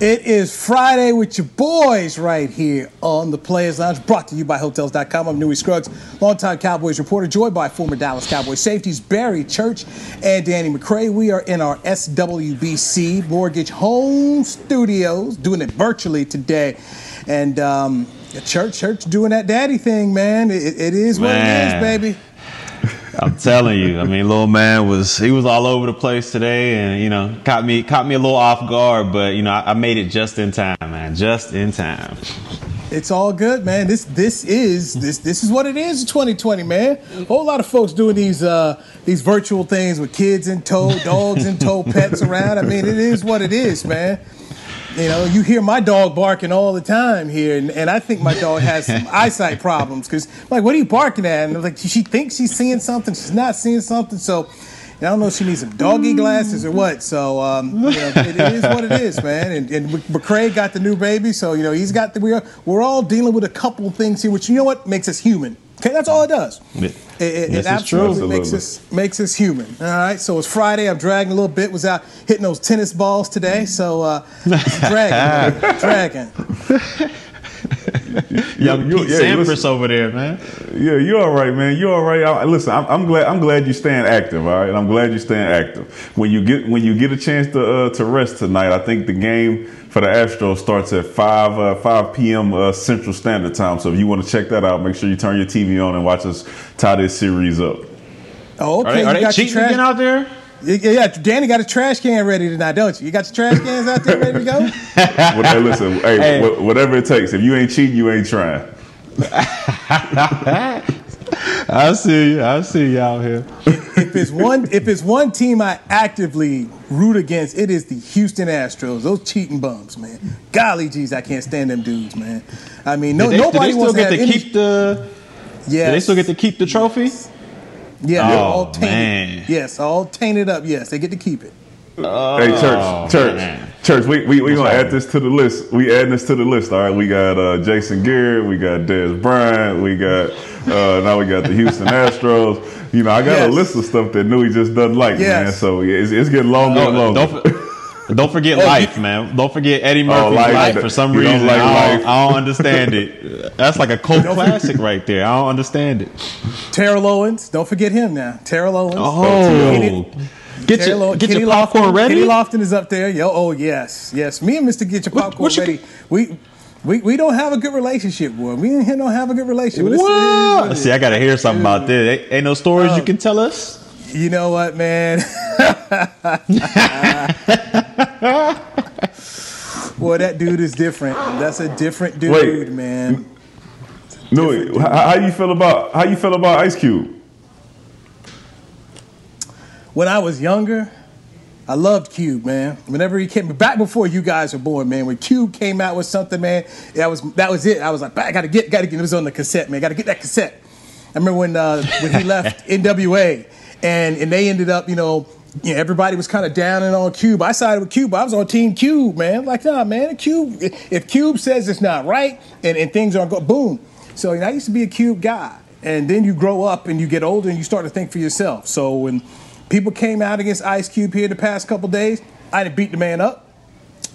It is Friday with your boys right here on the Players Lounge, brought to you by Hotels.com. I'm Newy Scruggs, longtime Cowboys reporter, joined by former Dallas Cowboys safeties Barry Church and Danny McCray. We are in our SWBC Mortgage Home Studios, doing it virtually today. And um, Church, Church doing that daddy thing, man. it, it is what man. it is, baby. I'm telling you. I mean, little man was he was all over the place today, and you know, caught me caught me a little off guard, but you know, I, I made it just in time, man, just in time. It's all good, man. This this is this this is what it is in 2020, man. A whole lot of folks doing these uh, these virtual things with kids in tow, dogs in tow, pets around. I mean, it is what it is, man. You know, you hear my dog barking all the time here, and, and I think my dog has some eyesight problems because, like, what are you barking at? And like, she thinks she's seeing something, she's not seeing something. So, I don't know if she needs some doggy glasses or what. So, um, you know, it, it is what it is, man. And, and McCray got the new baby, so you know he's got the. We're we're all dealing with a couple things here, which you know what makes us human. Okay, that's all it does. It, it, it absolutely makes us makes us human. All right. So it's Friday. I'm dragging a little bit. Was out hitting those tennis balls today. So uh, dragging, dragging. Young you, Pete yeah, Sampras over there, man. Yeah, you're all right, man. You're all right. I, listen, I'm, I'm, glad. I'm glad you're staying active. All right, I'm glad you're staying active. When you get when you get a chance to uh, to rest tonight, I think the game for the Astros starts at 5 uh, 5 p.m. Uh, Central Standard Time. So if you want to check that out, make sure you turn your TV on and watch us tie this series up. Oh, okay. Are they, are they cheating again out there? Yeah, yeah, Danny got a trash can ready tonight, don't you? You got your trash cans out there ready to go? well, hey, listen, hey, hey. whatever it takes. If you ain't cheating, you ain't trying. I see you. I see you out here. if it's one, if it's one team I actively root against, it is the Houston Astros. Those cheating bums, man. Golly geez, I can't stand them dudes, man. I mean, no, they, nobody do they still get to, to keep the. Yeah. Do they still get to keep the trophy? Yeah, oh, all tainted. Man. Yes, all tainted up. Yes, they get to keep it. Oh, hey, church, church, man. church. We we we gonna add this to the list. We add this to the list. All right, we got uh, Jason Garrett, we got Dez Bryant, we got uh, now we got the Houston Astros. You know, I got yes. a list of stuff that Newy just doesn't like, yes. man. So it's, it's getting longer and longer. Don't, forget oh, life, man. Don't forget Eddie oh, Murphy's oh, life. life. For some reason, like I, don't, I, don't, understand it. That's like a cult classic right there. I don't understand it. Terrell Owens. Don't forget him now. Terrell Owens. Oh. Get your, get your popcorn Lofton, ready. Kenny Lofton is up there. Yo, oh yes, yes. Me and Mister Get your popcorn what, what ready. You, we we, we don't have a good relationship, boy. We and him don't have a good relationship. What? See, I got to hear something about this. Ain't, ain't no stories you uh, can tell us? You know what, man? boy, that dude is different. That's a different dude, Wait, man. No, how, how you feel about how you feel about Ice Cube? When I was younger, I loved Cube, man. Whenever he came back before you guys were born, man. When Cube came out with something, man, that was that was it. I was like, I gotta get, gotta get. It was on the cassette, man. Gotta get that cassette. I remember when uh, when he left NWA, and and they ended up, you know, you know, everybody was kind of down and on Cube. I sided with Cube. I was on Team Cube, man. Like, nah, man, Cube. If Cube says it's not right and, and things aren't go, boom. So you know, I used to be a Cube guy, and then you grow up and you get older and you start to think for yourself. So when People came out against Ice Cube here the past couple days. I didn't beat the man up.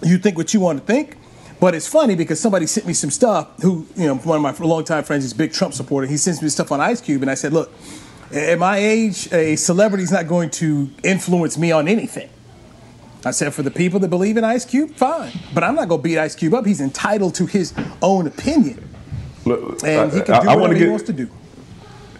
You think what you want to think. But it's funny because somebody sent me some stuff who, you know, one of my longtime friends, a big Trump supporter. He sends me stuff on Ice Cube, and I said, look, at my age, a celebrity is not going to influence me on anything. I said, for the people that believe in Ice Cube, fine. But I'm not going to beat Ice Cube up. He's entitled to his own opinion. Look, and he can do I, I whatever get, he wants to do.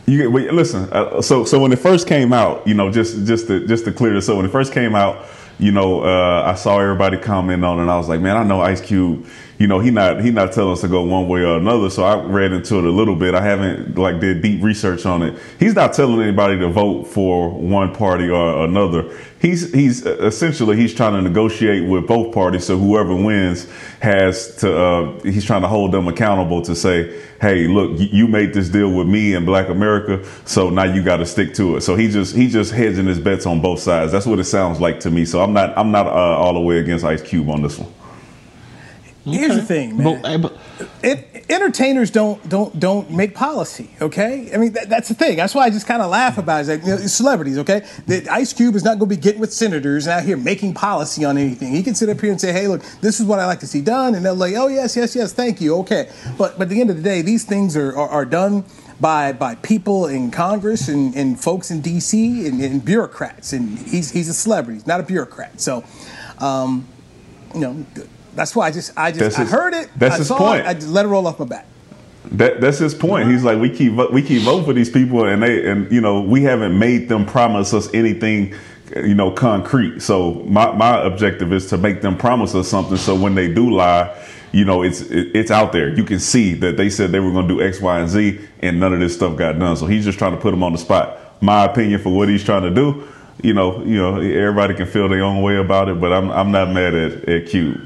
You wait, listen. Uh, so so when it first came out, you know, just just to just to clear this up, when it first came out, you know, uh, I saw everybody comment on it, and I was like, man, I know Ice Cube. You know, he not he not telling us to go one way or another. So I read into it a little bit. I haven't like did deep research on it. He's not telling anybody to vote for one party or another. he's he's essentially he's trying to negotiate with both parties. So whoever wins has to uh, he's trying to hold them accountable to say, hey, look, you made this deal with me and Black America, so now you got to stick to it. So he just he just hedging his bets on both sides. That's what it sounds like to me. So I'm not I'm not uh, all the way against Ice Cube on this one. Here's the thing, man. But, but, it, entertainers don't don't don't make policy. Okay, I mean that, that's the thing. That's why I just kind of laugh about it. Like, you know, celebrities. Okay, the Ice Cube is not going to be getting with senators out here making policy on anything. He can sit up here and say, "Hey, look, this is what I like to see done," and they'll like, "Oh yes, yes, yes, thank you." Okay, but but at the end of the day, these things are are, are done by by people in Congress and, and folks in D.C. And, and bureaucrats, and he's he's a celebrity, he's not a bureaucrat. So, um, you know that's why I just I just I his- heard it. that's I his saw point. It, I just let it roll off my back. That that's his point. He's like we keep we keep voting for these people, and they and you know we haven't made them promise us anything, you know, concrete. So my my objective is to make them promise us something. So when they do lie, you know, it's it's out there. You can see that they said they were going to do X, Y, and Z, and none of this stuff got done. So he's just trying to put them on the spot. My opinion for what he's trying to do. You know, you know, everybody can feel their own way about it, but I'm I'm not mad at at Q.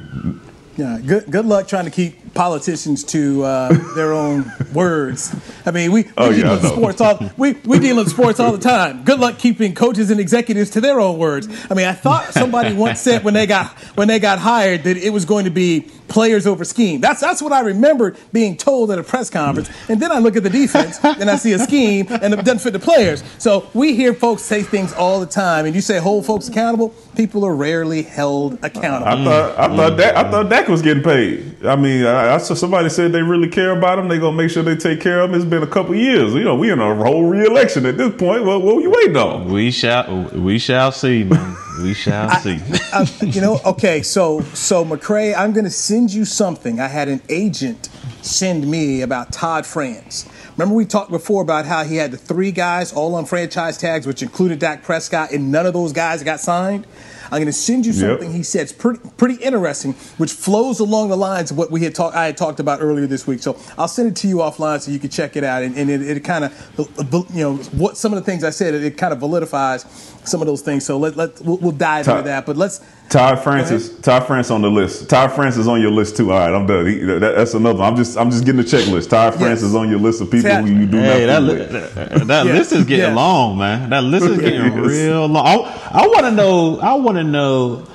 Yeah, good good luck trying to keep politicians to uh, their own words. I mean, we, we Oh, deal yeah, I with know. sports all we we deal with sports all the time. Good luck keeping coaches and executives to their own words. I mean, I thought somebody once said when they got when they got hired that it was going to be players over scheme. That's that's what I remember being told at a press conference. And then I look at the defense and I see a scheme and it doesn't fit the players. So we hear folks say things all the time, and you say hold folks accountable. People are rarely held accountable. I thought I thought Dak, I thought Dak was getting paid. I mean, I, I saw somebody said they really care about him. They gonna make sure they take care of him. It's been a couple years. You know, we in a whole re-election at this point. What, what were you waiting on? we shall we shall see, man. We shall see. Uh, you know, okay, so so McCray, I'm going to send you something. I had an agent send me about Todd France. Remember we talked before about how he had the three guys all on franchise tags, which included Dak Prescott, and none of those guys got signed. I'm going to send you Yep. something he said. It's pretty pretty interesting, which flows along the lines of what we had talked I had talked about earlier this week. So I'll send it to you offline so you can check it out, and, and it, it kind of you know what some of the things I said. It, it kind of validifies some of those things. So let let we'll, we'll dive Todd- into that. But let's Todd Francis, Todd France on the list. Todd France is on your list too. All right, I'm done. He, that, that's another. one. I'm just I'm just getting a checklist. Todd France is on your list of people Todd- who you do Hey, that, nothing li- with. that, that Yeah, list is getting yeah. long, man. That list is getting Yes. real long. I, I want to know. I want to know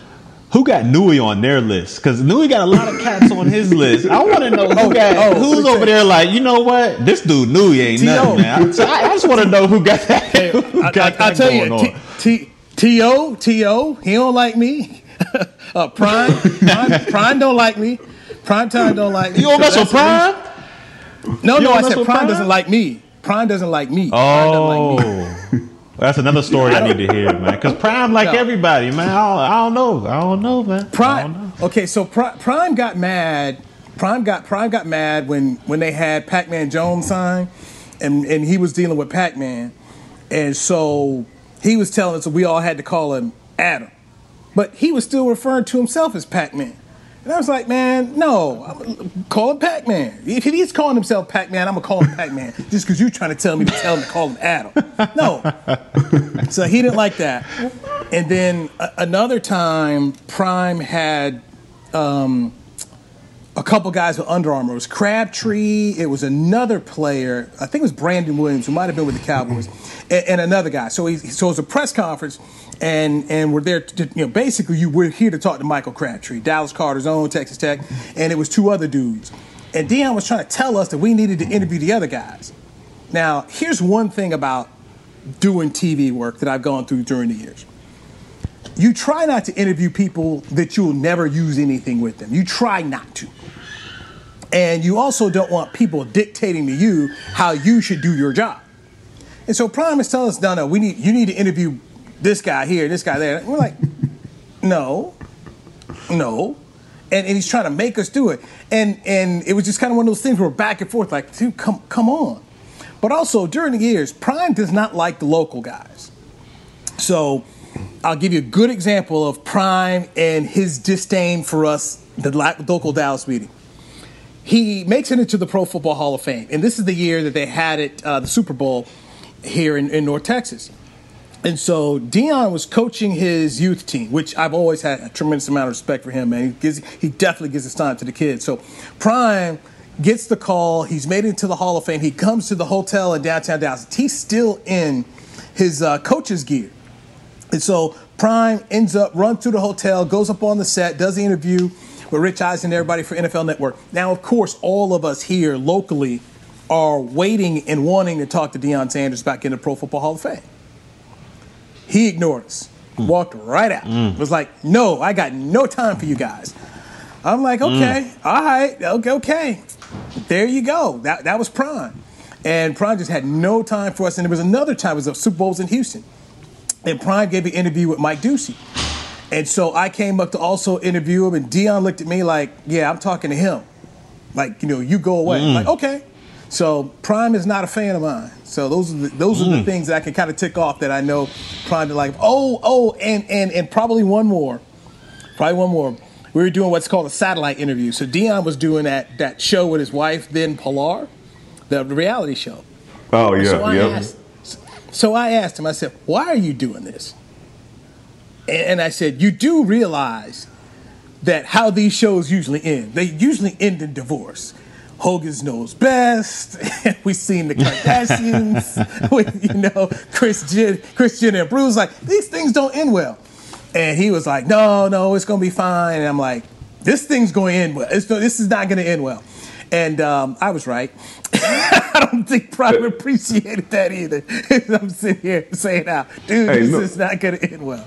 who got Newy on their list because Newy got a lot of cats on his list. I want to know who Oh, got oh, who's over there. Like, you know what? This dude Newy ain't T.O. nothing, man. I, so I, I just want to know who got that. who I, got I, I that tell going you, T, T, T.O., T.O., he don't like me. uh, Prime, Prime, Prime don't like me. Prime time don't like me. you don't mess with Prime? No, You no, I said Prime Prime? doesn't like me. Prime doesn't like me. Prime doesn't like me. Oh, that's another story I need to hear, man. Because Prime like No. everybody, man. I don't, I don't know. I don't know, man. Don't know. Prime. Okay, so Pri- Prime got mad. Prime got Prime got mad when when they had Pac-Man Jones sign, and and he was dealing with Pac-Man, and so he was telling us that we all had to call him Adam, but he was still referring to himself as Pac-Man. And I was like, man, no, I'm- call him Pac-Man. If he's calling himself Pac-Man, I'm gonna call him Pac-Man just because you're trying to tell me to tell him to call him Adam. No, so he didn't like that. And then a- another time, Prime had um, a couple guys with Under Armour. It was Crabtree. It was another player. I think it was Brandon Williams, who might have been with the Cowboys, mm-hmm. and, and another guy. So he, so it was a press conference, and and we're there. To, you know, basically, you we're here to talk to Michael Crabtree, Dallas Carter's own Texas Tech, and it was two other dudes. And Deion was trying to tell us that we needed to interview the other guys. Now, here's one thing about doing TV work that I've gone through during the years. You try not to interview people that you'll never use anything with them. You try not to. And you also don't want people dictating to you how you should do your job. And so Prime is telling us, no, no, we need you need to interview this guy here, and this guy there. And we're like, no, no. And, and he's trying to make us do it. And and it was just kind of one of those things where we're back and forth, like, dude, come come on. But also during the years, Prime does not like the local guys. So I'll give you a good example of Prime and his disdain for us, the local Dallas meeting. He makes it into the Pro Football Hall of Fame, and this is the year that they had it, uh, the Super Bowl, here in, in North Texas. And so Deion was coaching his youth team, which I've always had a tremendous amount of respect for him, man. He, gives, he definitely gives his time to the kids. So Prime gets the call. He's made it to the Hall of Fame. He comes to the hotel in downtown Dallas. He's still in his uh, coach's gear. And so Prime ends up run through the hotel, goes up on the set, does the interview with Rich Eisen and everybody for NFL Network. Now, of course, all of us here locally are waiting and wanting to talk to Deion Sanders back in the Pro Football Hall of Fame. He ignored us, mm. walked right out. Mm. Was like, no, I got no time for you guys. I'm like, okay, mm. all right, okay, okay. There you go. That, that was Prime. And Prime just had no time for us. And there was another time, it was the Super Bowls in Houston. And Prime gave an interview with Mike Doocy. And so I came up to also interview him, and Deion looked at me like, yeah, I'm talking to him. Like, you know, you go away. Mm. Like, okay. So Prime is not a fan of mine. So those are the, those mm. are the mm. things that I can kind of tick off that I know Prime to like. Oh, oh, and and and probably one more, probably one more. We were doing what's called a satellite interview. So Deion was doing that that show with his wife, then Pilar, the reality show. Oh yeah, so I yeah. Asked, so I asked him. I said, "Why are you doing this?" And, I said, "You do realize that how these shows usually end? They usually end in divorce." Hogan's knows best. We've seen the Kardashians with, you know, Kris Jenner and Bruce. Like, these things don't end well. And he was like, no, no, it's going to be fine. And I'm like, this thing's going to end well. It's, this is not going to end well. And um, I was right. I don't think Prime appreciated that either. I'm sitting here saying, now, dude, hey, this no. is not going to end well.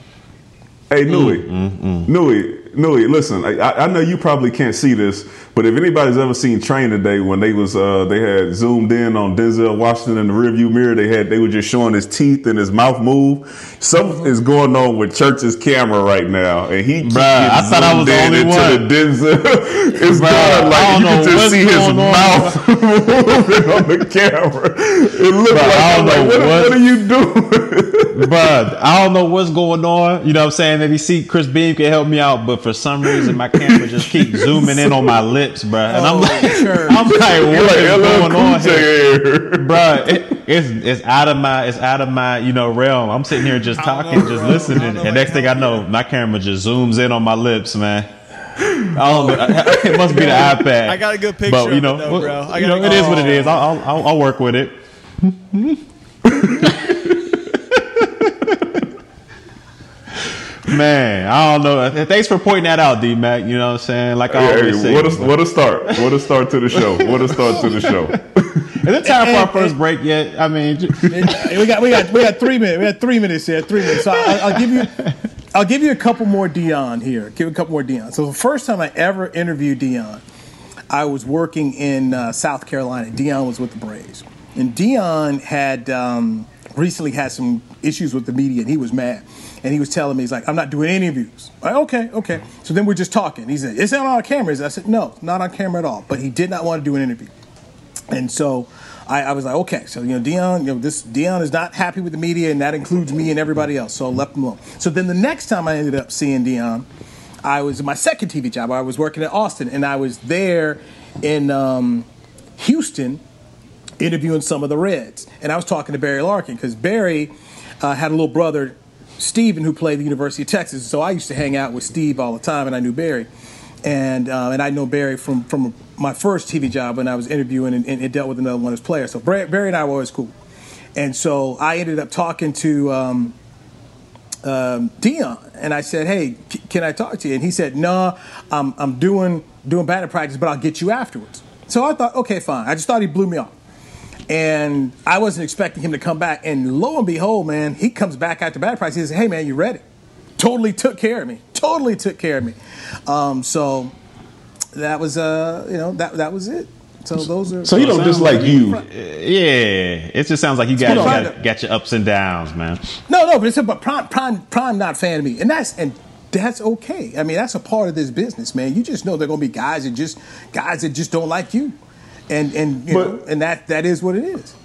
Hey, Newy, mm, mm, mm. Newy, Newy, listen, I, I, know you probably can't see this, but if anybody's ever seen Training Day, when they was uh, they had zoomed in on Denzel Washington in the rearview mirror, they had they were just showing his teeth and his mouth move. Something mm-hmm. is going on with Church's camera right now, and he Bruh, I thought I was the only one. The Denzel, it's Bruh, like you can just see his mouth moving on the camera. It looks Bruh, like, I don't know like, what, what, are you doing? Bruh, I don't know what's going on. You know what I'm saying? Maybe see Chris Beam can help me out, but for some reason my camera just keeps zooming in on my lips, bro. And I'm oh, like, sure. I'm like, what like, is going on here, bro? It, it's it's out of my it's out of my you know realm. I'm sitting here just talking, know, just bro. listening, and next thing I know, my camera just zooms in on my lips, man. I don't know. It must be the iPad. I got a good picture, but you know, it though, bro. I you know, it is what it is. I'll, I'll, I'll work with it. Man, I don't know. Thanks for pointing that out, D Mac. You know what I'm saying? Like I hey, always say. What a, what a start. What a start to the show. What a start to the show. Is it time for our first break yet? I mean, we got we got we got three minutes. We got three minutes here. Three minutes. So I'll, I'll give you. I'll give you a couple more Deion here. Give a couple more Deion. So the first time I ever interviewed Deion, I was working in uh, South Carolina. Deion was with the Braves, and Deion had um, recently had some issues with the media, and he was mad and he was telling me, he's like, I'm not doing any interviews. Like, okay, okay. So then we're just talking. He said, It's not on camera. I said, No, not on camera at all. But he did not want to do an interview. And so I, I, was like, okay, so you know, Deion, you know, this Deion is not happy with the media, and that includes me and everybody else. So I left him alone. So then the next time I ended up seeing Deion, I was in my second TV job. I was working at Austin, and I was there in um, Houston interviewing some of the Reds, and I was talking to Barry Larkin because Barry uh, had a little brother Steven, who played the University of Texas. So I used to hang out with Steve all the time, and I knew Barry. And, uh, and I know Barry from, from my first TV job when I was interviewing and, and, dealt with another one of his players. So Barry, and I were always cool. And so I ended up talking to um, um, Deion, and I said, "Hey, c- can I talk to you?" And he said, "No, I'm, I'm doing doing batting practice, but I'll get you afterwards." So I thought, "Okay, fine." I just thought he blew me off. And I wasn't expecting him to come back. And lo and behold, man, he comes back after bad price. He says, Hey, man, you ready? Totally took care of me. Totally took care of me. Um, so that was, uh, you know, that, that was it. So those are. So you don't dislike like you. Yeah, it just sounds like you got, got, got your ups and downs, man. No, no, but it's about prime, prime, prime. Not fan of me, and that's and that's okay. I mean, that's a part of this business, man. You just know there are gonna be guys that just guys that just don't like you and and you but, know, and that that is what it is.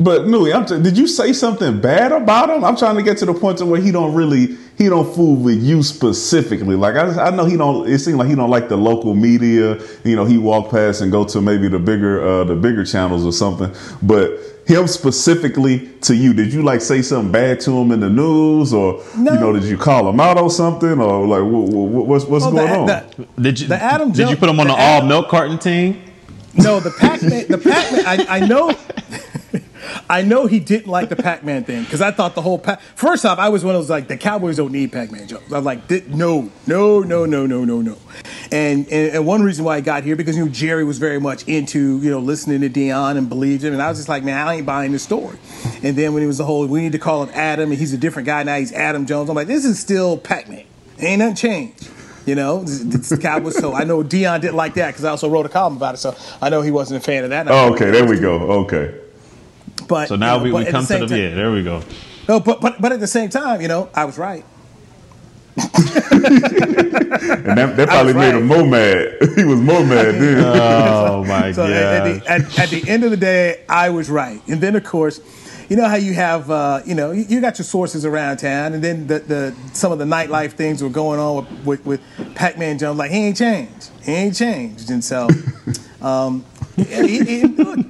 But Newy, I'm t- did you say something bad about him? I'm trying to get to the point to where he don't really he don't fool with you specifically. Like I, I know he don't. It seems like he don't like the local media. You know, he walk past and go to maybe the bigger uh, the bigger channels or something. But him specifically to you? Did you like say something bad to him in the news, or no. you know, did you call him out or something, or like what, what, what's what's well, going the, on? The, did you the Adam did you put him on the, the all milk carton team? No, the Pac Man. The Pac Man. I, I know. I know he didn't like the Pac-Man thing because I thought the whole Pac. First off, I was one of those like the Cowboys don't need Pac-Man jokes. I was like, no, no, no, no, no, no, no. And, and and one reason why I got here because you know Jerry was very much into you know listening to Deion and believed him, and I was just like, man, I ain't buying this story. And then when it was the whole, we need to call him Adam, and he's a different guy now. He's Adam Jones. I'm like, this is still Pac-Man. Ain't nothing changed. You know, it's the Cowboys. So I know Deion didn't like that because I also wrote a column about it. So I know he wasn't a fan of that. Oh, okay, there we go. Okay. But so now you know, we, we come the to the time, yeah. There we go. No, but but but at the same time, you know, I was right. and that, that probably made right. him more mad. he was more mad then. Oh my so god! At the, at, at the end of the day, I was right. And then, of course, you know how you have, uh, you know, you, you, got your sources around town, and then the, the some of the nightlife things were going on with, with, with Pac-Man Jones. Like he ain't changed, he ain't changed, and so um, he, he, he,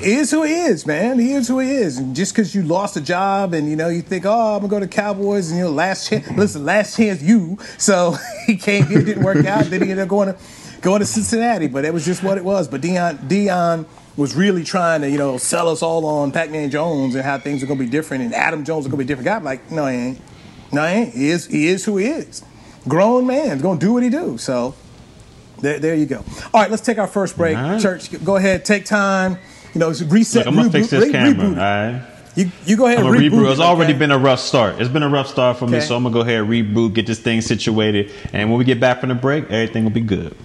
he is who he is, man. He is who he is. And just because you lost a job and you know you think, oh, I'm gonna go to Cowboys and you know last chance. Listen, last chance you. So he came here, didn't work out. then he ended up going to going to Cincinnati. But it was just what it was. But Dion Deion was really trying to you know sell us all on Pac-Man Jones and how things are gonna be different and Adam Jones is gonna be a different guy. I'm like, no, he ain't. No, he ain't. He is he is who he is. Grown man, gonna do what he do. So. There, there you go. All right, let's take our first break. Right. Church, go ahead, take time you know, reset. Look, I'm gonna reboot, fix this re- camera. Reboot. All right. You, you go ahead. I'm and reboot. reboot. It's already been a rough start. It's been a rough start for okay. me, so I'm gonna go ahead and reboot, get this thing situated, and when we get back from the break, everything will be good.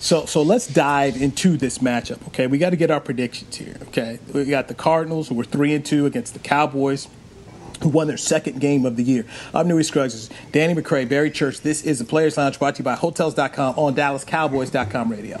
So, so let's dive into this matchup. Okay, we got to get our predictions here. Okay, we got the Cardinals who were three and two against the Cowboys who won their second game of the year. I'm Newy Scruggs, Danny McCray, Barry Church. This is the Players Lounge brought to you by Hotels.com on DallasCowboys.com radio.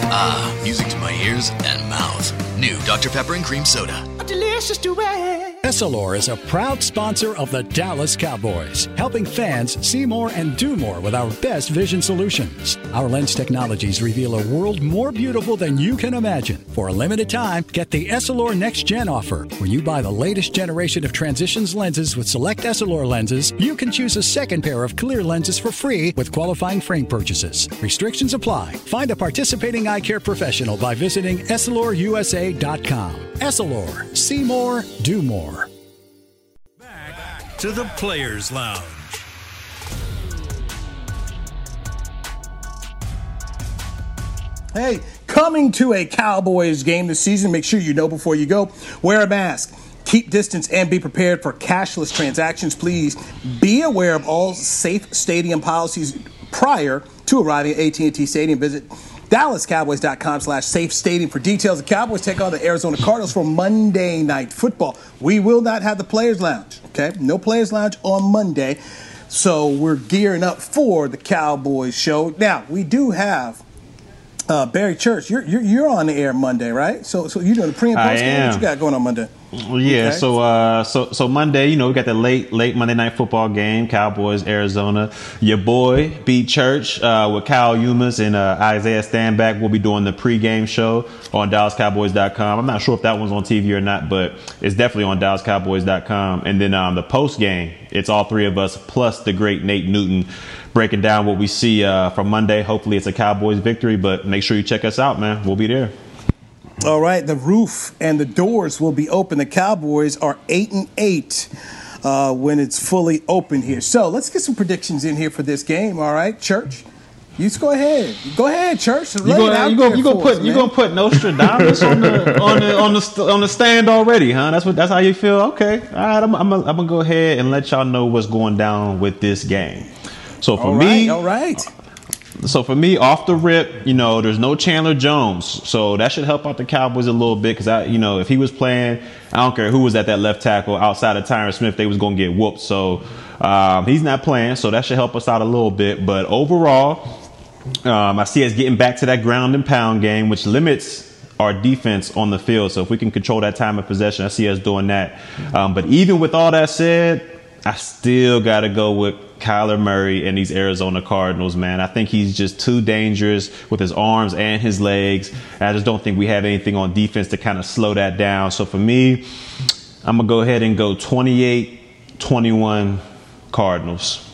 Ah, music to my ears and mouth. New Dr. Pepper and Cream Soda. A delicious duet. Essilor is a proud sponsor of the Dallas Cowboys, helping fans see more and do more with our best vision solutions. Our lens technologies reveal a world more beautiful than you can imagine. For a limited time, get the Essilor Next Gen offer. When you buy the latest generation of transitions lenses with select Essilor lenses, you can choose a second pair of clear lenses for free with qualifying frame purchases. Restrictions apply. Find a participating eye care professional by visiting EssilorUSA.com. Essilor, see more, do more Back to the Players Lounge. Hey, coming to a Cowboys game this season, make sure you know before you go. Wear a mask. Keep distance and be prepared for cashless transactions. Please be aware of all safe stadium policies prior to arriving at AT&T Stadium. Visit DallasCowboys.com slash safe stadium for details. The Cowboys take on the Arizona Cardinals for Monday night football. We will not have the Players Lounge, okay? No Players Lounge on Monday. So we're gearing up for the Cowboys show. Now, we do have uh, Barry Church. You're, you're, you're on the air Monday, right? So so you're doing the pre and post game. What you got going on Monday? Yeah, okay. so uh, so so Monday, you know, we got the late late Monday night football game, Cowboys Arizona. Your boy B Church uh, with Kyle Youmans and uh, Isaiah Stanback will be doing the pregame show on DallasCowboys.com. I'm not sure if that one's on TV or not, but it's definitely on DallasCowboys.com. And then um, the post game, it's all three of us plus the great Nate Newton breaking down what we see uh, from Monday. Hopefully, it's a Cowboys victory, but make sure you check us out, man. We'll be there. All right, the roof and the doors will be open. The Cowboys are eight and eight uh, when it's fully open here. So let's get some predictions in here for this game. All right, Church. You just go ahead. Go ahead, Church. You gonna, you gonna, you gonna put us, you gonna put Nostradamus on the on the on the on the stand already, huh? That's what that's how you feel. Okay, all right. I'm I'm, I'm gonna go ahead and let y'all know what's going down with this game. So for all right, me, all right. So for me, off the rip, you know, there's no Chandler Jones, so that should help out the Cowboys a little bit because I, you know, if he was playing, I don't care who was at that left tackle outside of Tyron Smith, they was gonna get whooped. So um, he's not playing, so that should help us out a little bit. But overall, um, I see us getting back to that ground and pound game, which limits our defense on the field. So if we can control that time of possession, I see us doing that. Um, but even with all that said, I still got to go with Kyler Murray and these Arizona Cardinals, man. I think he's just too dangerous with his arms and his legs. I just don't think we have anything on defense to kind of slow that down. So for me, I'm going to go ahead and go 28 21 Cardinals.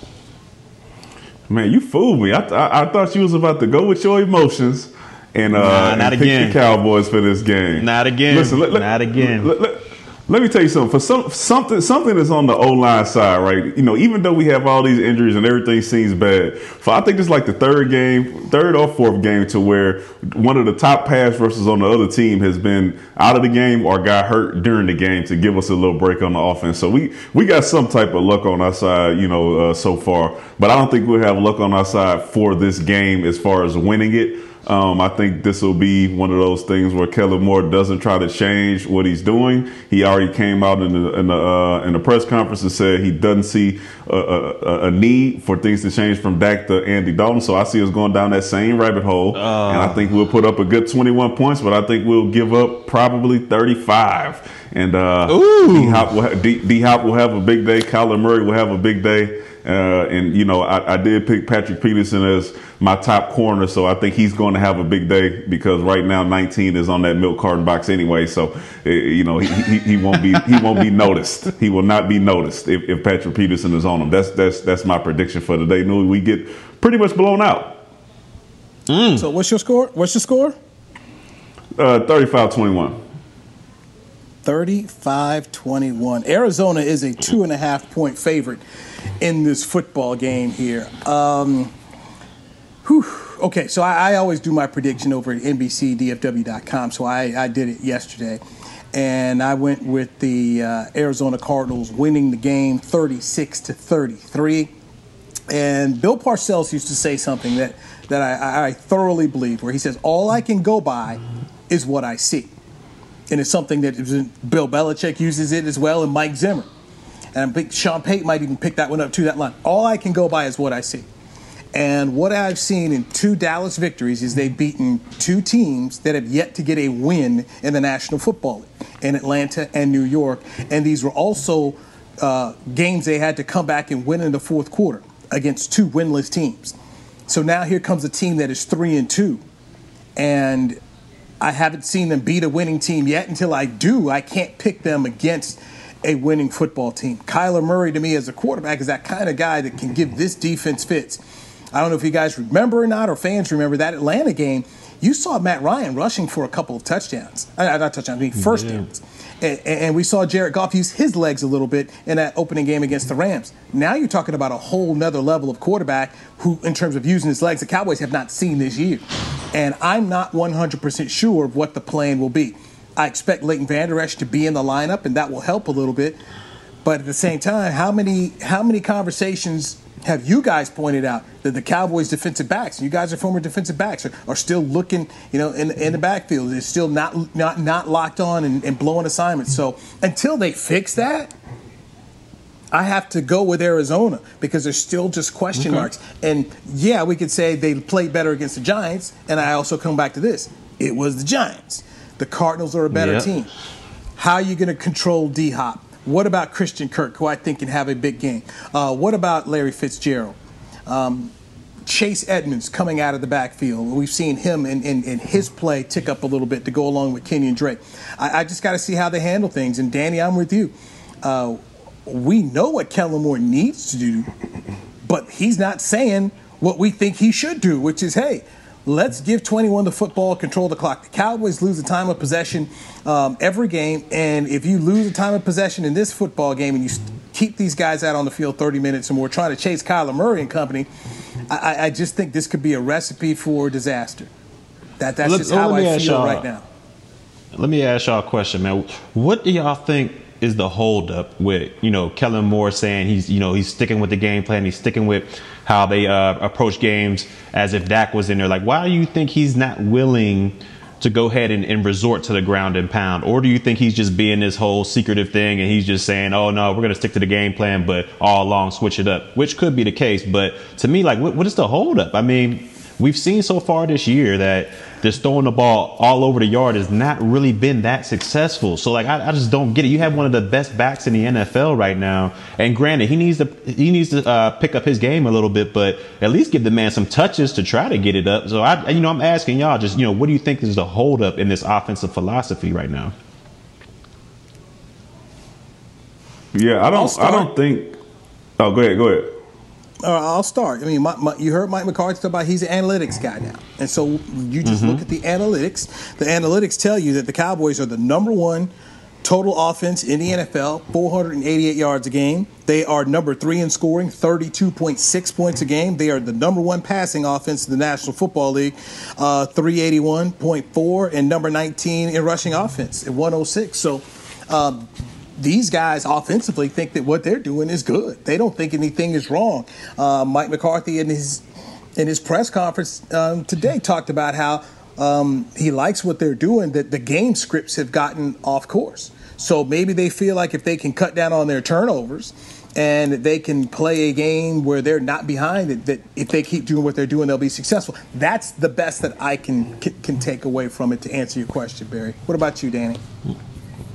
Man, you fooled me. I, th- I thought you was about to go with your emotions and, uh, nah, and pick the Cowboys for this game. Not again. Listen, let, let, not again. Let, let me tell you something. For some something something is on the O line side, right? You know, even though we have all these injuries and everything seems bad, for I think it's like the third game, third or fourth game to where one of the top pass rushes on the other team has been out of the game or got hurt during the game to give us a little break on the offense. So we we got some type of luck on our side, you know, uh, so far. But I don't think we'll have luck on our side for this game as far as winning it. Um, I think this will be one of those things where Kellen Moore doesn't try to change what he's doing. He already came out in the in the, uh, in the press conference and said he doesn't see a, a, a, need for things to change from Dak to Andy Dalton. So I see us going down that same rabbit hole, uh. and I think we'll put up a good 21 points, but I think we'll give up probably 35. And uh, D Hop will, D Hop will have a big day. Kyler Murray will have a big day. Uh, and you know, I, I, did pick Patrick Peterson as my top corner, so I think he's going to have a big day because right now 19 is on that milk carton box anyway. So uh, you know, he, he, he, won't be he won't be noticed. He will not be noticed if, if Patrick Peterson is on him. That's that's that's my prediction for today. No, we get pretty much blown out. Mm. So what's your score? What's your score? Uh, 35-21. 35 21. Arizona is a two and a half point favorite in this football game here. Um, whew, okay, so I, I, always do my prediction over at NBCDFW.com, so I, I did it yesterday. And I went with the uh, Arizona Cardinals winning the game 36 to 33. And Bill Parcells used to say something that, that I, I thoroughly believe, where he says, All I can go by is what I see and it's something that Bill Belichick uses it as well, and Mike Zimmer. And I think Sean Payton might even pick that one up to that line. All I can go by is what I see. And what I've seen in two Dallas victories is they've beaten two teams that have yet to get a win in the National Football League in Atlanta and New York. And these were also uh, games they had to come back and win in the fourth quarter against two winless teams. So now here comes a team that is three and two. And I haven't seen them beat a winning team yet. Until I do, I can't pick them against a winning football team. Kyler Murray, to me, as a quarterback, is that kind of guy that can give this defense fits. I don't know if you guys remember or not, or fans remember that Atlanta game. You saw Matt Ryan rushing for a couple of touchdowns. Uh, not touchdowns, I mean first yeah. downs. And, and, we saw Jared Goff use his legs a little bit in that opening game against the Rams. Now you're talking about a whole nother level of quarterback who, in terms of using his legs, the Cowboys have not seen this year. And I'm not 100% sure of what the plan will be. I expect Leighton Vander Esch to be in the lineup, and that will help a little bit. But at the same time, how many how many conversations have you guys pointed out that the Cowboys defensive backs, and you guys are former defensive backs, are, are still looking, you know, in, in the backfield. They're still not not not locked on and, and blowing assignments. So until they fix that, I have to go with Arizona because there's still just question okay. marks. And yeah, we could say they played better against the Giants. And I also come back to this: it was the Giants. The Cardinals are a better yep. team. How are you going to control D Hop? What about Christian Kirk, who I think can have a big game? Uh, what about Larry Fitzgerald? Um, Chase Edmonds coming out of the backfield. We've seen him in, in, in, his play tick up a little bit to go along with Kenyon Drake. I, I just got to see how they handle things. And Danny, I'm with you. Uh, we know what Kellen Moore needs to do, but he's not saying what we think he should do, which is, hey, let's give 21 the football, control the clock. The Cowboys lose the time of possession um, every game, and if you lose the time of possession in this football game and you keep these guys out on the field 30 minutes and we're trying to chase Kyler Murray and company, I, I just think this could be a recipe for disaster. That that's let, just how I feel right now. Let me ask y'all a question, man. What do y'all think is the holdup with you know Kellen Moore saying he's you know he's sticking with the game plan, he's sticking with how they uh, approach games as if Dak was in there. Like, why do you think he's not willing? to go ahead and, and, resort to the ground and pound? Or do you think he's just being this whole secretive thing and he's just saying, oh no, we're going to stick to the game plan, but all along switch it up, which could be the case. But to me, like, what, what is the holdup? I mean, we've seen so far this year that just throwing the ball all over the yard has not really been that successful. So like I, I, just don't get it. You have one of the best backs in the NFL right now, and granted he needs to he needs to uh, pick up his game a little bit, but at least give the man some touches to try to get it up. So I you know I'm asking y'all just you know what do you think is the holdup in this offensive philosophy right now? Yeah, I don't I don't think. Oh, go ahead, go ahead uh, I'll start. I mean, my, my, you heard Mike McCarthy talk about he's an analytics guy now, and so you just mm-hmm. look at the analytics. The analytics tell you that the Cowboys are the number one total offense in the NFL, 488 yards a game. They are number three in scoring, 32.6 points a game. They are the number one passing offense in the National Football League, uh, 381.4, and number 19 in rushing offense at 106. So. Um, these guys offensively think that what they're doing is good. They don't think anything is wrong. Uh, Mike McCarthy in his in his press conference um, today talked about how um, he likes what they're doing. That the game scripts have gotten off course. So maybe they feel like if they can cut down on their turnovers and they can play a game where they're not behind it, that if they keep doing what they're doing, they'll be successful. That's the best that I can can take away from it to answer your question, Barry. What about you, Danny?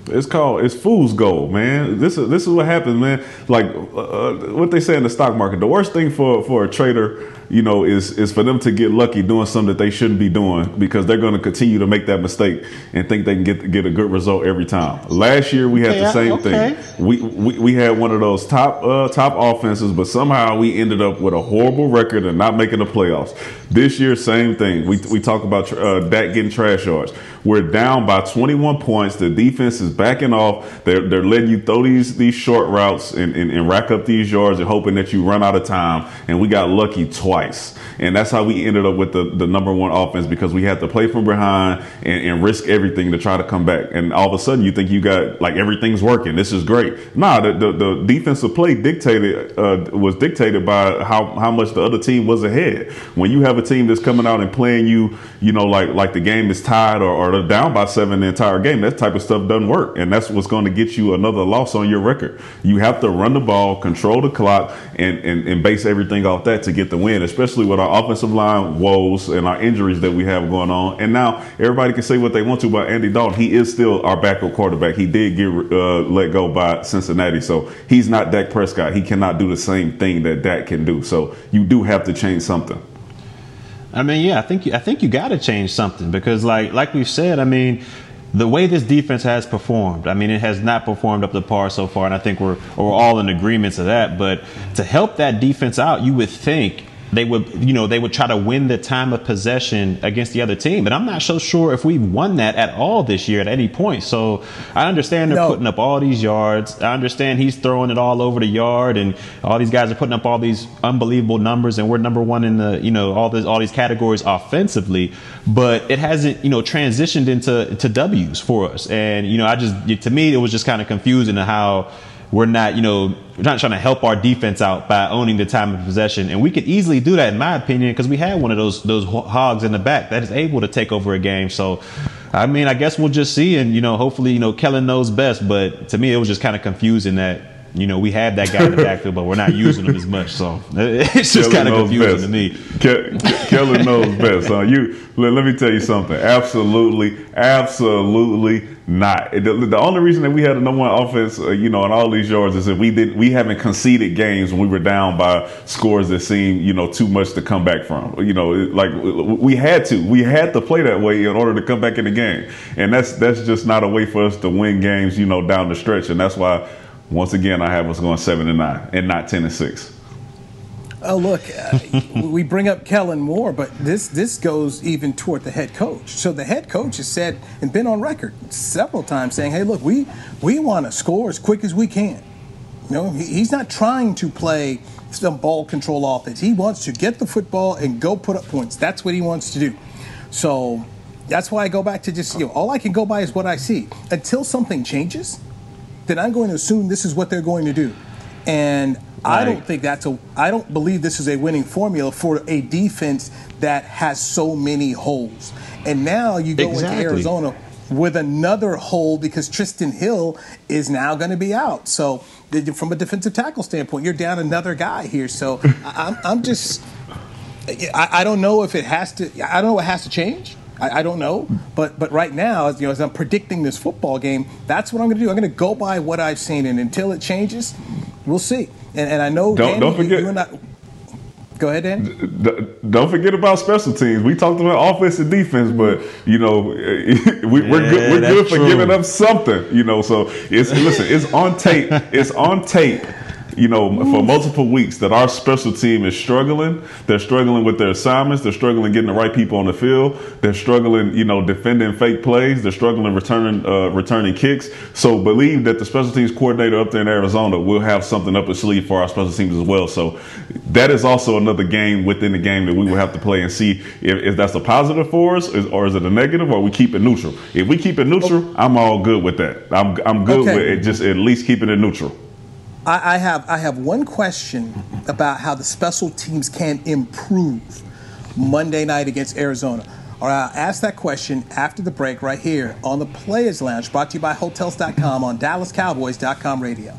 It's called it's fool's gold, man. This is this is what happens, man. Like uh, uh, what they say in the stock market. The worst thing for for a trader you know, is is for them to get lucky doing something that they shouldn't be doing because they're going to continue to make that mistake and think they can get get a good result every time. Last year we had okay, the same okay. thing. We, we we had one of those top uh, top offenses, but somehow we ended up with a horrible record and not making the playoffs. This year, same thing. We we talk about uh, Dak getting trash yards. We're down by 21 points. The defense is backing off. They're, they're letting you throw these these short routes and, and, and rack up these yards and hoping that you run out of time. And we got lucky twice. And that's how we ended up with the, the number one offense because we had to play from behind and, and risk everything to try to come back. And all of a sudden, you think you got like everything's working. This is great. Nah, the, the, the defensive play dictated uh, was dictated by how, how much the other team was ahead. When you have a team that's coming out and playing you, you know, like like the game is tied or, or down by seven the entire game. That type of stuff doesn't work. And that's what's going to get you another loss on your record. You have to run the ball, control the clock, and, and, and base everything off that to get the win, especially with our offensive line woes and our injuries that we have going on. And now everybody can say what they want to about Andy Dalton. He is still our backup quarterback. He did get uh, let go by Cincinnati. So he's not Dak Prescott. He cannot do the same thing that Dak can do. So you do have to change something. I mean, yeah, I think you, I think you got to change something because, like like we've said, I mean, the way this defense has performed, I mean, it has not performed up to par so far, and I think we're we're all in agreement to that. But to help that defense out, you would think they would, you know, they would try to win the time of possession against the other team. But I'm not so sure if we've won that at all this year at any point. So I understand they're no. putting up all these yards. I understand he's throwing it all over the yard, and all these guys are putting up all these unbelievable numbers, and we're number one in the, you know, all this, all these categories offensively. But it hasn't, you know, transitioned into to W's for us. And you know, I just, to me, it was just kind of confusing how we're not, you know, we're not trying to help our defense out by owning the time of possession. And we could easily do that, in my opinion, because we had one of those those hogs in the back that is able to take over a game. So, I mean, I guess we'll just see, and you know, hopefully, you know, Kellen knows best. But to me, it was just kind of confusing that you know, we have that guy in the backfield, but we're not using him as much. So it's just kind of confusing best. to me. Ke- Kellen knows best. Huh? You let, let, me tell you something. Absolutely, absolutely not. The, the, only reason that we had a number one offense, uh, you know, in all these yards is that we didn't. we haven't conceded games when we were down by scores that seem you know too much to come back from. You know, like we had to, we had to play that way in order to come back in the game, and that's that's just not a way for us to win games, you know, down the stretch, and that's why once again, I have us going seven and nine, and not ten and six. Oh look, uh, we bring up Kellen Moore, but this this goes even toward the head coach. So the head coach has said and been on record several times saying, "Hey, look, we we want to score as quick as we can." You know, he, he's not trying to play some ball control offense. He wants to get the football and go put up points. That's what he wants to do. So that's why I go back to just you know all I can go by is what I see. Until something changes, then I'm going to assume this is what they're going to do. And right. I don't think that's a, I don't believe this is a winning formula for a defense that has so many holes. And now you go exactly. into Arizona with another hole because Trysten Hill is now going to be out. So from a defensive tackle standpoint, you're down another guy here. So I'm, I'm just, I, I don't know if it has to, I don't know what has to change. I, I, don't know, but but right now, as, you know, as I'm predicting this football game, that's what I'm going to do. I'm going to go by what I've seen, and until it changes, we'll see. And, and I know don't, Danny, don't forget. You, I, go ahead, Dan. Don't forget about special teams. We talked about offense and defense, but you know we, are yeah, good. We're good for true. giving up something. You know, so it's listen. It's on tape. It's on tape you know, for multiple weeks that our special team is struggling. They're struggling with their assignments. They're struggling getting the right people on the field. They're struggling, you know, defending fake plays. They're struggling returning uh, returning kicks. So believe that the special teams coordinator up there in Arizona will have something up his sleeve for our special teams as well. So that is also another game within the game that we will have to play and see if, if that's a positive for us or is it a negative or we keep it neutral. If we keep it neutral, I'm all good with that. I'm I'm good okay. with it, just at least keeping it neutral. I, I, have I have one question about how the special teams can improve Monday night against Arizona. All right, I'll ask that question after the break right here on the Players Lounge, brought to you by Hotels.com on DallasCowboys.com radio.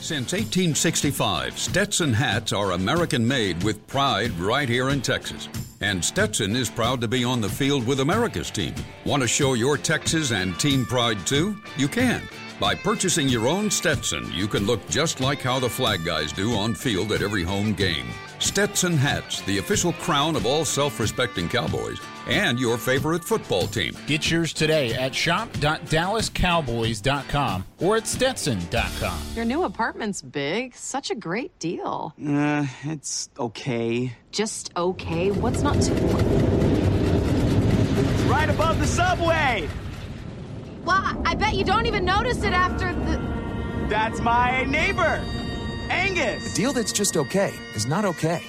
Since 1865, Stetson hats are American made with pride right here in Texas. And Stetson is proud to be on the field with America's team. Want to show your Texas and team pride too? You can. By purchasing your own Stetson, you can look just like how the flag guys do on field at every home game. Stetson hats, the official crown of all self respecting Cowboys, and your favorite football team. Get yours today at shop.dallascowboys.com or at stetson.com. Your new apartment's big. Such a great deal. Uh, it's okay. Just okay? What's not to. It's right above the subway! Well, I bet you don't even notice it after the. That's my neighbor, Angus. A deal that's just okay is not okay.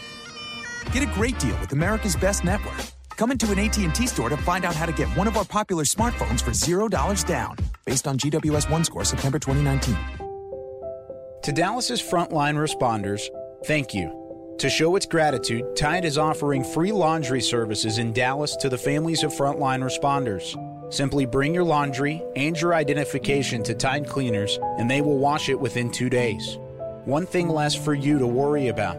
Get a great deal with America's Best Network. Come into an AT&T store to find out how to get one of our popular smartphones for $0 down, based on GWS 1 score September 2019. To Dallas's frontline responders, thank you. To show its gratitude, Tide is offering free laundry services in Dallas to the families of frontline responders. Simply bring your laundry and your identification to Tide Cleaners, and they will wash it within two days. One thing less for you to worry about.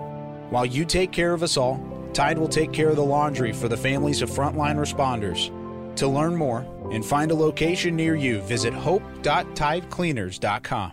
While you take care of us all, Tide will take care of the laundry for the families of frontline responders. To learn more and find a location near you, visit hope.tidecleaners.com.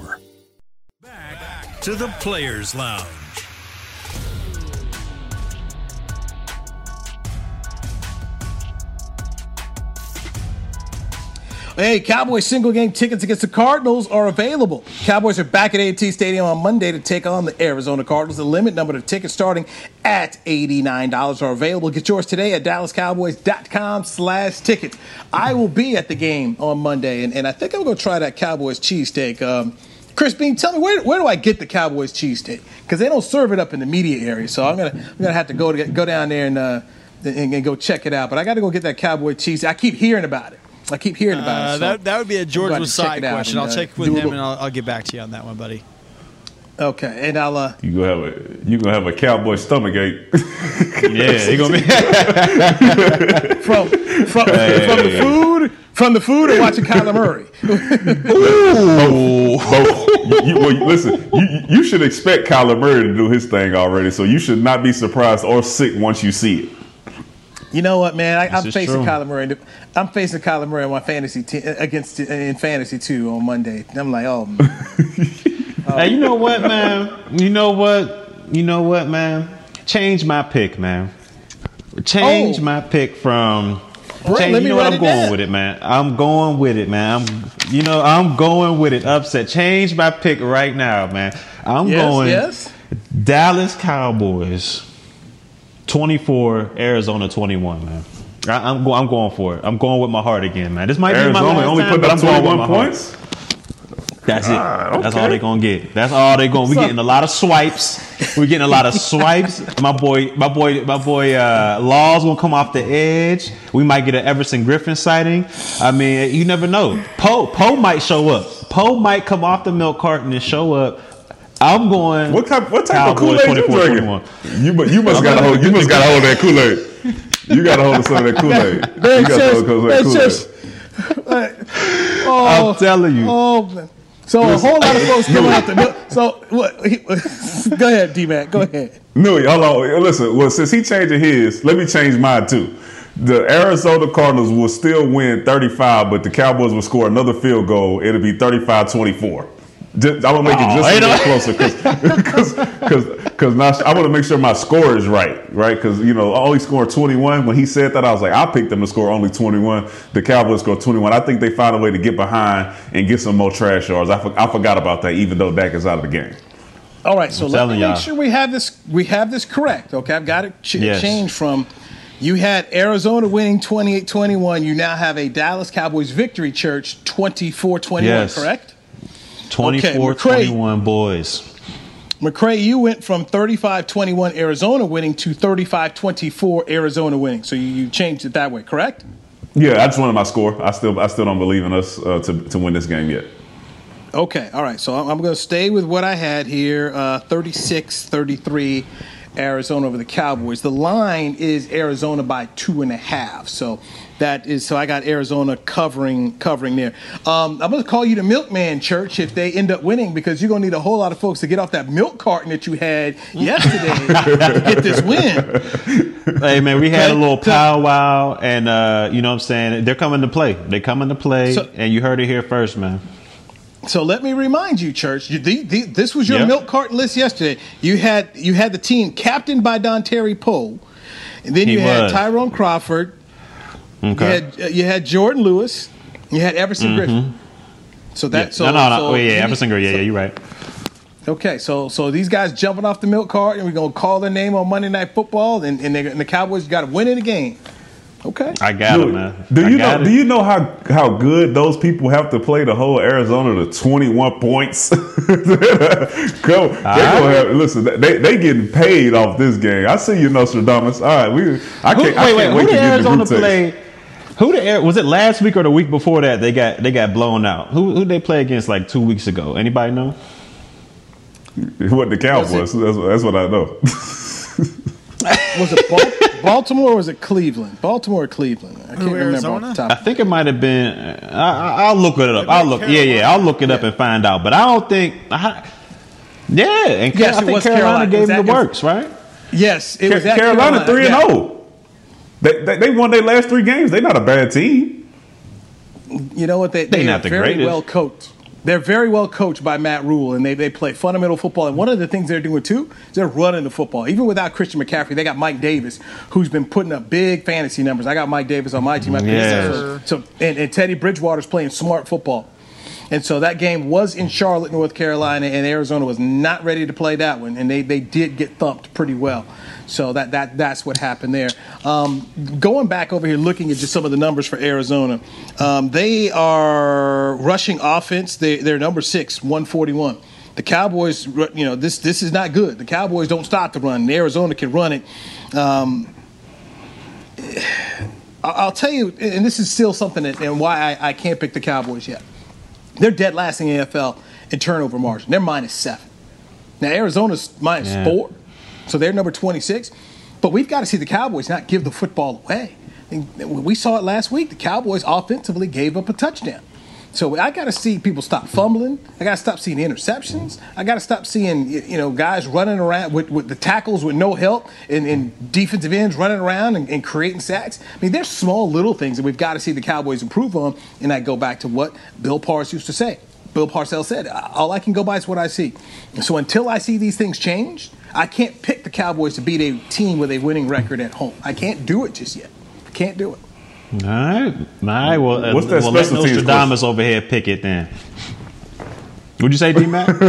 to the Players Lounge. Hey, Cowboys single game tickets against the Cardinals are available. Cowboys are back at AT Stadium on Monday to take on the Arizona Cardinals. The limit number of tickets starting at $89 are available. Get yours today at dallascowboys.com slash tickets. I will be at the game on Monday, and, and I think I'm going to try that Cowboys cheesesteak. Um, Chris Beam, tell me where, where do I get the Cowboys cheesesteak? Because they don't serve it up in the media area, so I'm gonna I'm gonna have to go to go down there and uh, and, and go check it out. But I got to go get that Cowboy cheese. I keep hearing about it. I keep hearing about uh, it. So that, that would be a George Wasai question. And, I'll check with him and I'll, I'll, get back to you on that one, buddy. Okay, and I'll. Uh, you gonna have a you gonna have a cowboy stomach ache. yeah, you gonna be from from, hey. from the food from the food or watching Kyler Murray. Ooh. Both. You, well, listen, you, you should expect Kyler Murray to do his thing already, so you should not be surprised or sick once you see it. You know what, man? I, am facing true. Kyler Murray. I'm facing Kyler Murray on my fantasy team uh, against uh, in fantasy too on Monday. I'm like, oh. oh. Hey, you know what, man? You know what? You know what, man? Change my pick, man. Change oh. my pick from. Change, you know what? I'm going down. with it, man. I'm going with it, man. I'm, you know, I'm going with it. Upset. Change my pick right now, man. I'm yes, going. Yes. Dallas Cowboys 24, Arizona 21, man. I, am go, I'm going for it. I'm going with my heart again, man. This might Arizona be my last only time, put up 21 points. That's it. okay. That's all they're gonna get. That's all they're going. We getting a lot of swipes. We're getting a lot of swipes. My boy, my boy, my boy, uh, Law's gonna come off the edge. We might get an Everson Griffen sighting. I mean, you never know. Poe, Poe might show up. Poe might come off the milk carton and show up. I'm going. What type? What type of Kool Aid you drinking? You you must got to hold. You must got to hold that Kool Aid. You got to hold some of that Kool Aid. You got to hold that Kool Aid. Oh, I'm telling you. Oh man. So a whole lot of folks coming out the so what? go ahead, D Mac. Go ahead. No, hold on. Listen. Well, since he changing his, let me change mine too. The Arizona Cardinals will still win 35, but the Cowboys will score another field goal. It'll be 35-24. Just, I want to make oh, it just a little closer because because I want to make sure my score is right, right? Because you know, I only scored 21. When he said that, I was like, I picked them to score only 21. The Cowboys scored 21. I think they find a way to get behind and get some more trash yards. I, for, I forgot about that, even though Dak is out of the game. All right, so I'm let me make sure we have this we have this correct. Okay, I've got it ch- yes. changed from. You had Arizona winning 28 21. You now have a Dallas Cowboys victory church 24 21, yes. correct? 24 okay, 21 boys. McCray, you went from 35 21 Arizona winning to 35 24 Arizona winning. So you, you, changed it that way, correct? Yeah, I just wanted my score. I still I still don't believe in us uh, to, to win this game yet. Okay, all right. So I'm, I'm going to stay with what I had here uh, 36 33 Arizona over the Cowboys. The line is Arizona by two and a half. So that is so I got Arizona covering covering there. Um, I'm gonna call you the milkman church if they end up winning because you're gonna need a whole lot of folks to get off that milk carton that you had yesterday to get this win. Hey man, we had a little powwow and uh, you know what I'm saying they're coming to play. They're coming to play, so, and you heard it here first, man. So let me remind you, church. You, the, the, this was your yep. milk carton list yesterday. You had you had the team captained by Dontari Poe, and then he you was. had Tyrone Crawford. Okay. You had uh, you had Jourdan Lewis. You had Everson mm-hmm. Griffen. So that yeah. so no no no so oh, yeah Everson Griffen yeah so, yeah you're right. Okay, so so these guys jumping off the milk cart, and we're gonna call their name on Monday Night Football, and, and, and the Cowboys got to win in the game. Okay. I got Dude, it, man. Do you know? It. Do you know how how good those people have to play to hold Arizona to twenty one points? Go. They right. have, listen, they they getting paid off this game. I see you, Nostradamus. All right, we. I can't. Who, wait, I can't wait. wait who did Arizona play? Who the was it last week or the week before that? They got they got blown out. Who who they play against like two weeks ago? Anybody know? What the Cowboys? That's, that's what I know. was it Baltimore or was it Cleveland? Baltimore or Cleveland? I can't remember. Off the top. I think it might have been. I, will look it up. I'll look. Yeah, yeah. I'll look it yeah. up and find out. But I don't think. I, yeah, and yes, I think Carolina, Carolina gave them the works, right? Yes, it was Carolina three and oh. zero. They, they, they won their last three games. They're not a bad team. You know what? They they, they are the very greatest. well coached. They're very well coached by Matt Rhule, and they, they play fundamental football. And one of the things they're doing too is they're running the football. Even without Christian McCaffrey, they got Mike Davis, who's been putting up big fantasy numbers. I got Mike Davis on my team. Yes. So, so and, and Teddy Bridgewater's playing smart football. And so that game was in Charlotte, North Carolina, and Arizona was not ready to play that one, and they, they did get thumped pretty well. So that, that that's what happened there. Um, going back over here, looking at just some of the numbers for Arizona, um, they are rushing offense. They, they're number six, 141. The Cowboys, you know, this this is not good. The Cowboys don't stop the run. Arizona can run it. Um, I'll tell you, and this is still something that, and why I, I can't pick the Cowboys yet. They're dead last in the NFL in turnover margin. They're minus seven. Now Arizona's minus yeah. four, so they're number 26. But we've got to see the Cowboys not give the football away. we saw it last week. The Cowboys offensively gave up a touchdown. So I got to see people stop fumbling. I got to stop seeing interceptions. I got to stop seeing you know guys running around with, with the tackles with no help and, and defensive ends running around and, and, creating sacks. I mean, there's small little things that we've got to see the Cowboys improve on. And I go back to what Bill Parcells used to say. Bill Parcells said, "All I can go by is what I see." So until I see these things change, I can't pick the Cowboys to beat a team with a winning record at home. I can't do it just yet. I can't do it. All right. All right. Well, uh, What's that well, let Nostradamus over here pick it then. What'd you say, D Mac?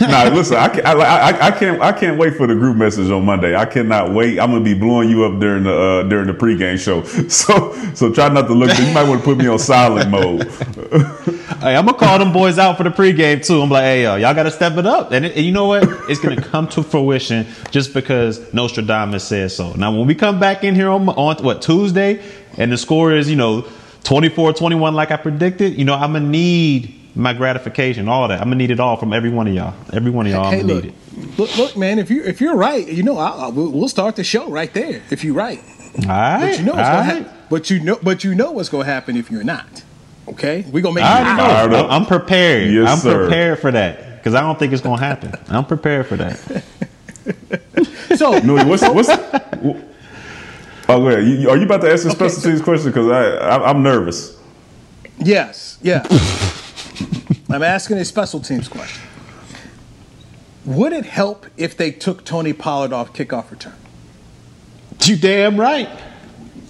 nah, listen, I, can, I, I, I, can't I can't wait for the group message on Monday. I cannot wait. I'm gonna be blowing you up during the uh, during the pregame show. So so try not to look. You might want to put me on silent mode. hey, I'm gonna call them boys out for the pregame too. I'm like, hey, y'all, y'all got to step it up. And, it, and you know what? It's gonna come to fruition just because Nostradamus says so. Now, when we come back in here on on what Tuesday, and the score is you know 24-21 like I predicted, you know I'm gonna need my gratification, all that. I'm gonna need it all from every one of y'all. Every one of y'all, hey, I'm gonna look, need it. Look, look, man. If you if you're right, you know, I'll, I'll, we'll start the show right there. If you're right, all right. But you know what's gonna happen. But you know, but you know what's gonna happen if you're not. Okay, we gonna make. I know. I'm prepared. Yes, I'm sir. prepared for that because I don't think it's gonna happen. I'm prepared for that. so, no, what's what's. Oh, go ahead. You, are you about to ask a okay, special so, question? Because I, I I'm nervous. Yes. Yeah. I'm asking a special teams question. Would it help if they took Tony Pollard off kickoff return? You damn right.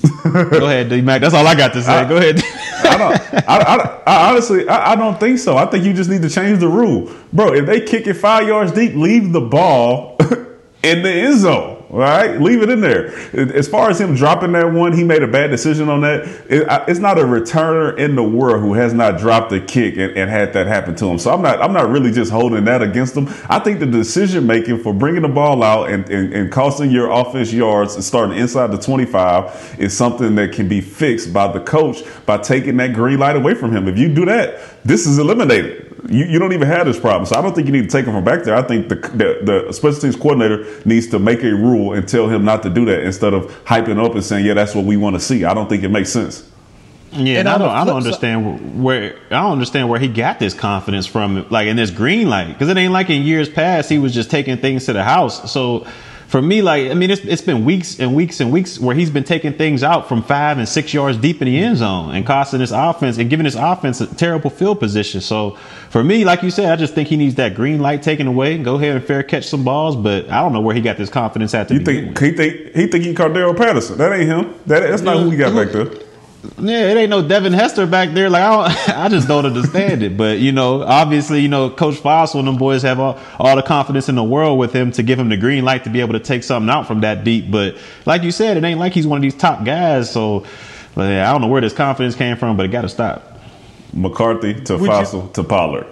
Go ahead, D Mac. That's all I got to say. I, Go ahead. I, don't, I, I, I honestly, I, don't think so. I think you just need to change the rule, bro. If they kick it five yards deep, leave the ball in the end zone. All right, leave it in there. As far as him dropping that one, he made a bad decision on that. It, it's not a returner in the world who has not dropped a kick and, and, had that happen to him. So I'm not, I'm not really just holding that against him. I think the decision making for bringing the ball out and, and, and costing your offense yards and starting inside the 25 is something that can be fixed by the coach by taking that green light away from him. If you do that, this is eliminated. You, you don't even have this problem. So I don't think you need to take him from back there. I think the, the, the special teams coordinator needs to make a rule and tell him not to do that instead of hyping up and saying, yeah, that's what we want to see. I don't think it makes sense. Yeah, and I don't, I don't understand where I don't understand where he got this confidence from, like in this green light, because it ain't like in years past he was just taking things to the house. So for me, like I mean, it's it's been weeks and weeks and weeks where he's been taking things out from five and six yards deep in the end zone and costing his offense and giving his offense a terrible field position. So for me, like you said, I just think he needs that green light taken away. Go ahead and fair catch some balls, but I don't know where he got this confidence at. To you think he think he think he Cordarrelle Patterson? That ain't him. That that's not who he got back there. Yeah, it ain't no Devin Hester back there. Like I, I just don't understand it. But you know, obviously, you know, Coach Fassel and them boys have all, all the confidence in the world with him to give him the green light to be able to take something out from that deep. But like you said, it ain't like he's one of these top guys. So I don't know where this confidence came from, but it got to stop. McCarthy to Would Fassel you, to Pollard.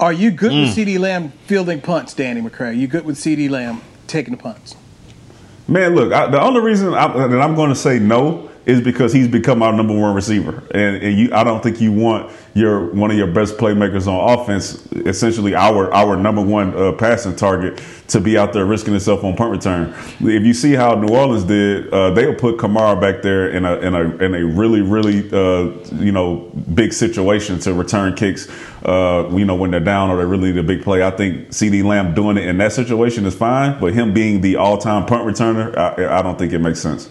Are you good mm. with CeeDee Lamb fielding punts, Danny McCray? You good with CeeDee Lamb taking the punts? Man, look, I, the only reason I, that I'm going to say no is because he's become our number one receiver, and, and you, I don't think you want your one of your best playmakers on offense, essentially our our number one uh, passing target, to be out there risking himself on punt return. If you see how New Orleans did, uh, they'll put Kamara back there in a in a in a really really uh, you know big situation to return kicks. Uh, you know when they're down or they really need a big play. I think CeeDee Lamb doing it in that situation is fine, but him being the all time punt returner, I, I don't think it makes sense.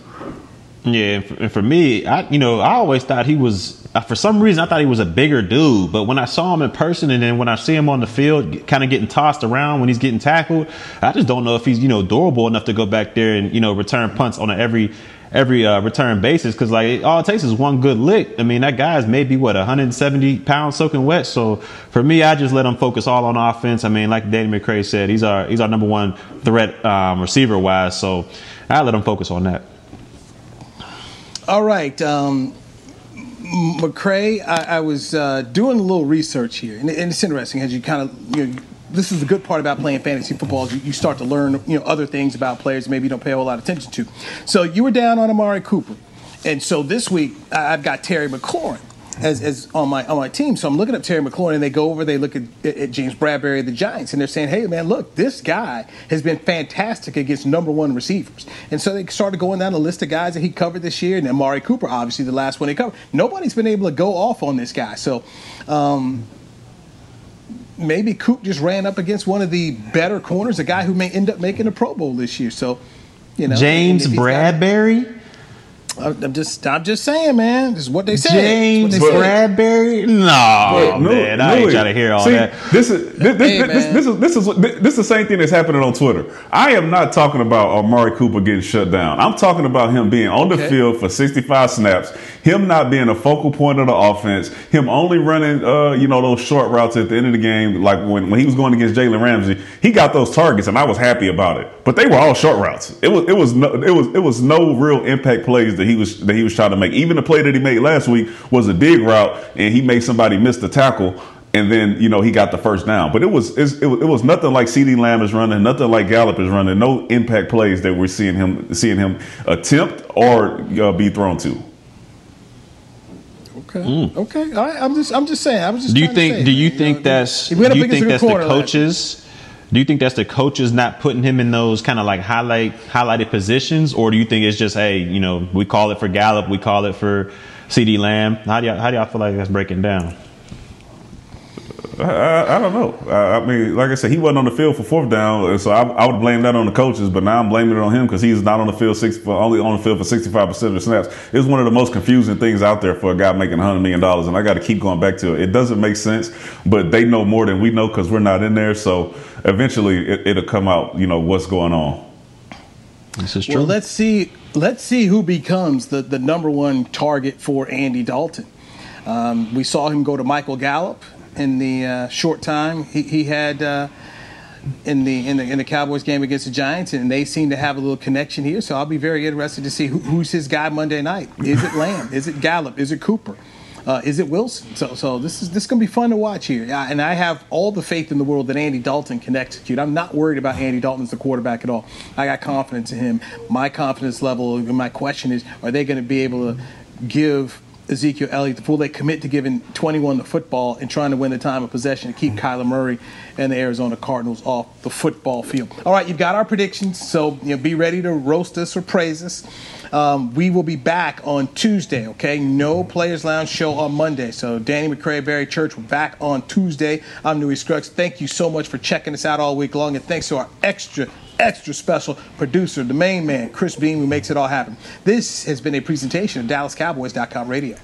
Yeah, and for, me, I you know I always thought he was for some reason I thought he was a bigger dude, but when I saw him in person and then when I see him on the field, kind of getting tossed around when he's getting tackled, I just don't know if he's you know durable enough to go back there and you know return punts on every every uh, return basis because like all it takes is one good lick. I mean that guy's maybe what 170 pounds soaking wet. So for me, I just let him focus all on offense. I mean, like Danny McCray said, he's our he's our number one threat um, receiver wise. So I let him focus on that. All right. Um, McCray, I, I was uh, doing a little research here, and, and it's interesting as you kind of you know, this is the good part about playing fantasy football is you, you, start to learn you know other things about players maybe you don't pay a whole lot of attention to. So you were down on Amari Cooper, and so this week I've got Terry McLaurin as, as on my on my team. So I'm looking at Terry McLaurin, and they go over, they look at, at James Bradberry, of the Giants, and they're saying, "Hey, man, look, this guy has been fantastic against number one receivers." And so they started going down the list of guys that he covered this year, and Amari Cooper, obviously the last one he covered. Nobody's been able to go off on this guy. So. Um, maybe Coop just ran up against one of the better corners, a guy who may end up making a Pro Bowl this year. So, you know, James Bradberry. I'm just, I'm just saying, man. This is what they say. James they Bradberry. No, no, man, I ain't trying to hear all See, that. This is this, this, hey, this, this, is this is this is the same thing that's happening on Twitter. I am not talking about Amari Cooper getting shut down. I'm talking about him being on the okay. field for 65 snaps, him not being a focal point of the offense, him only running, uh, you know, those short routes at the end of the game. Like when, when he was going against Jalen Ramsey, he got those targets, and I was happy about it. But they were all short routes. It was it was no, it was it was no real impact plays that he was that he was trying to make. Even the play that he made last week was a dig route, and he made somebody miss the tackle. And then you know he got the first down, but it was it was, it was nothing like CeeDee Lamb is running, nothing like Gallup is running. No impact plays that we're seeing him seeing him attempt or uh, be thrown to. Okay. Mm. Okay. All right. I'm just. I'm just saying. I was just. Do you think? Say, do you think know, that's? Do you think that's the coaches? Do you think that's the coaches not putting him in those kind of like highlight highlighted positions, or do you think it's just hey, you know, we call it for Gallup, we call it for CeeDee Lamb? How do y'all, how do y'all feel like that's breaking down? I, I, don't know. I, I, mean, like I said, he wasn't on the field for fourth down, so I, I would blame that on the coaches. But now I'm blaming it on him because he's not on the field six, only on the field for 65 percent of the snaps. It's one of the most confusing things out there for a guy making 100 million dollars, and I got to keep going back to it. It doesn't make sense, but they know more than we know because we're not in there. So eventually, it, will come out. You know what's going on. This is true. Well, let's see. Let's see who becomes the the number one target for Andy Dalton. Um, we saw him go to Michael Gallup in the uh, short time he, he had uh, in the, in the in the Cowboys game against the Giants, and they seem to have a little connection here. So I'll be very interested to see who, who's his guy Monday night. Is it Lamb? Is it Gallup? Is it Cooper? Uh, is it Wilson? So, so this is this is to be fun to watch here, and I have all the faith in the world that Andy Dalton can execute. I'm not worried about Andy Dalton as the quarterback at all. I got confidence in him. My confidence level, my question is, are they going to be able to give Ezekiel Elliott, will they commit to giving 21 the football and trying to win the time of possession to keep Kyler Murray and the Arizona Cardinals off the football field? All right, you've got our predictions, so you know, be ready to roast us or praise us. Um, we will be back on Tuesday, okay? No Players Lounge show on Monday. So Danny McCray, Barry Church, we're back on Tuesday. I'm Newy Scruggs. Thank you so much for checking us out all week long, and thanks to our extra extra special producer, the main man, Chris Beam, who makes it all happen. This has been a presentation of DallasCowboys.com radio.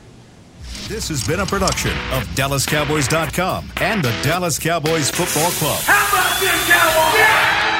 This has been a production of DallasCowboys.com and the Dallas Cowboys Football Club. How about this, Cowboys? Yeah!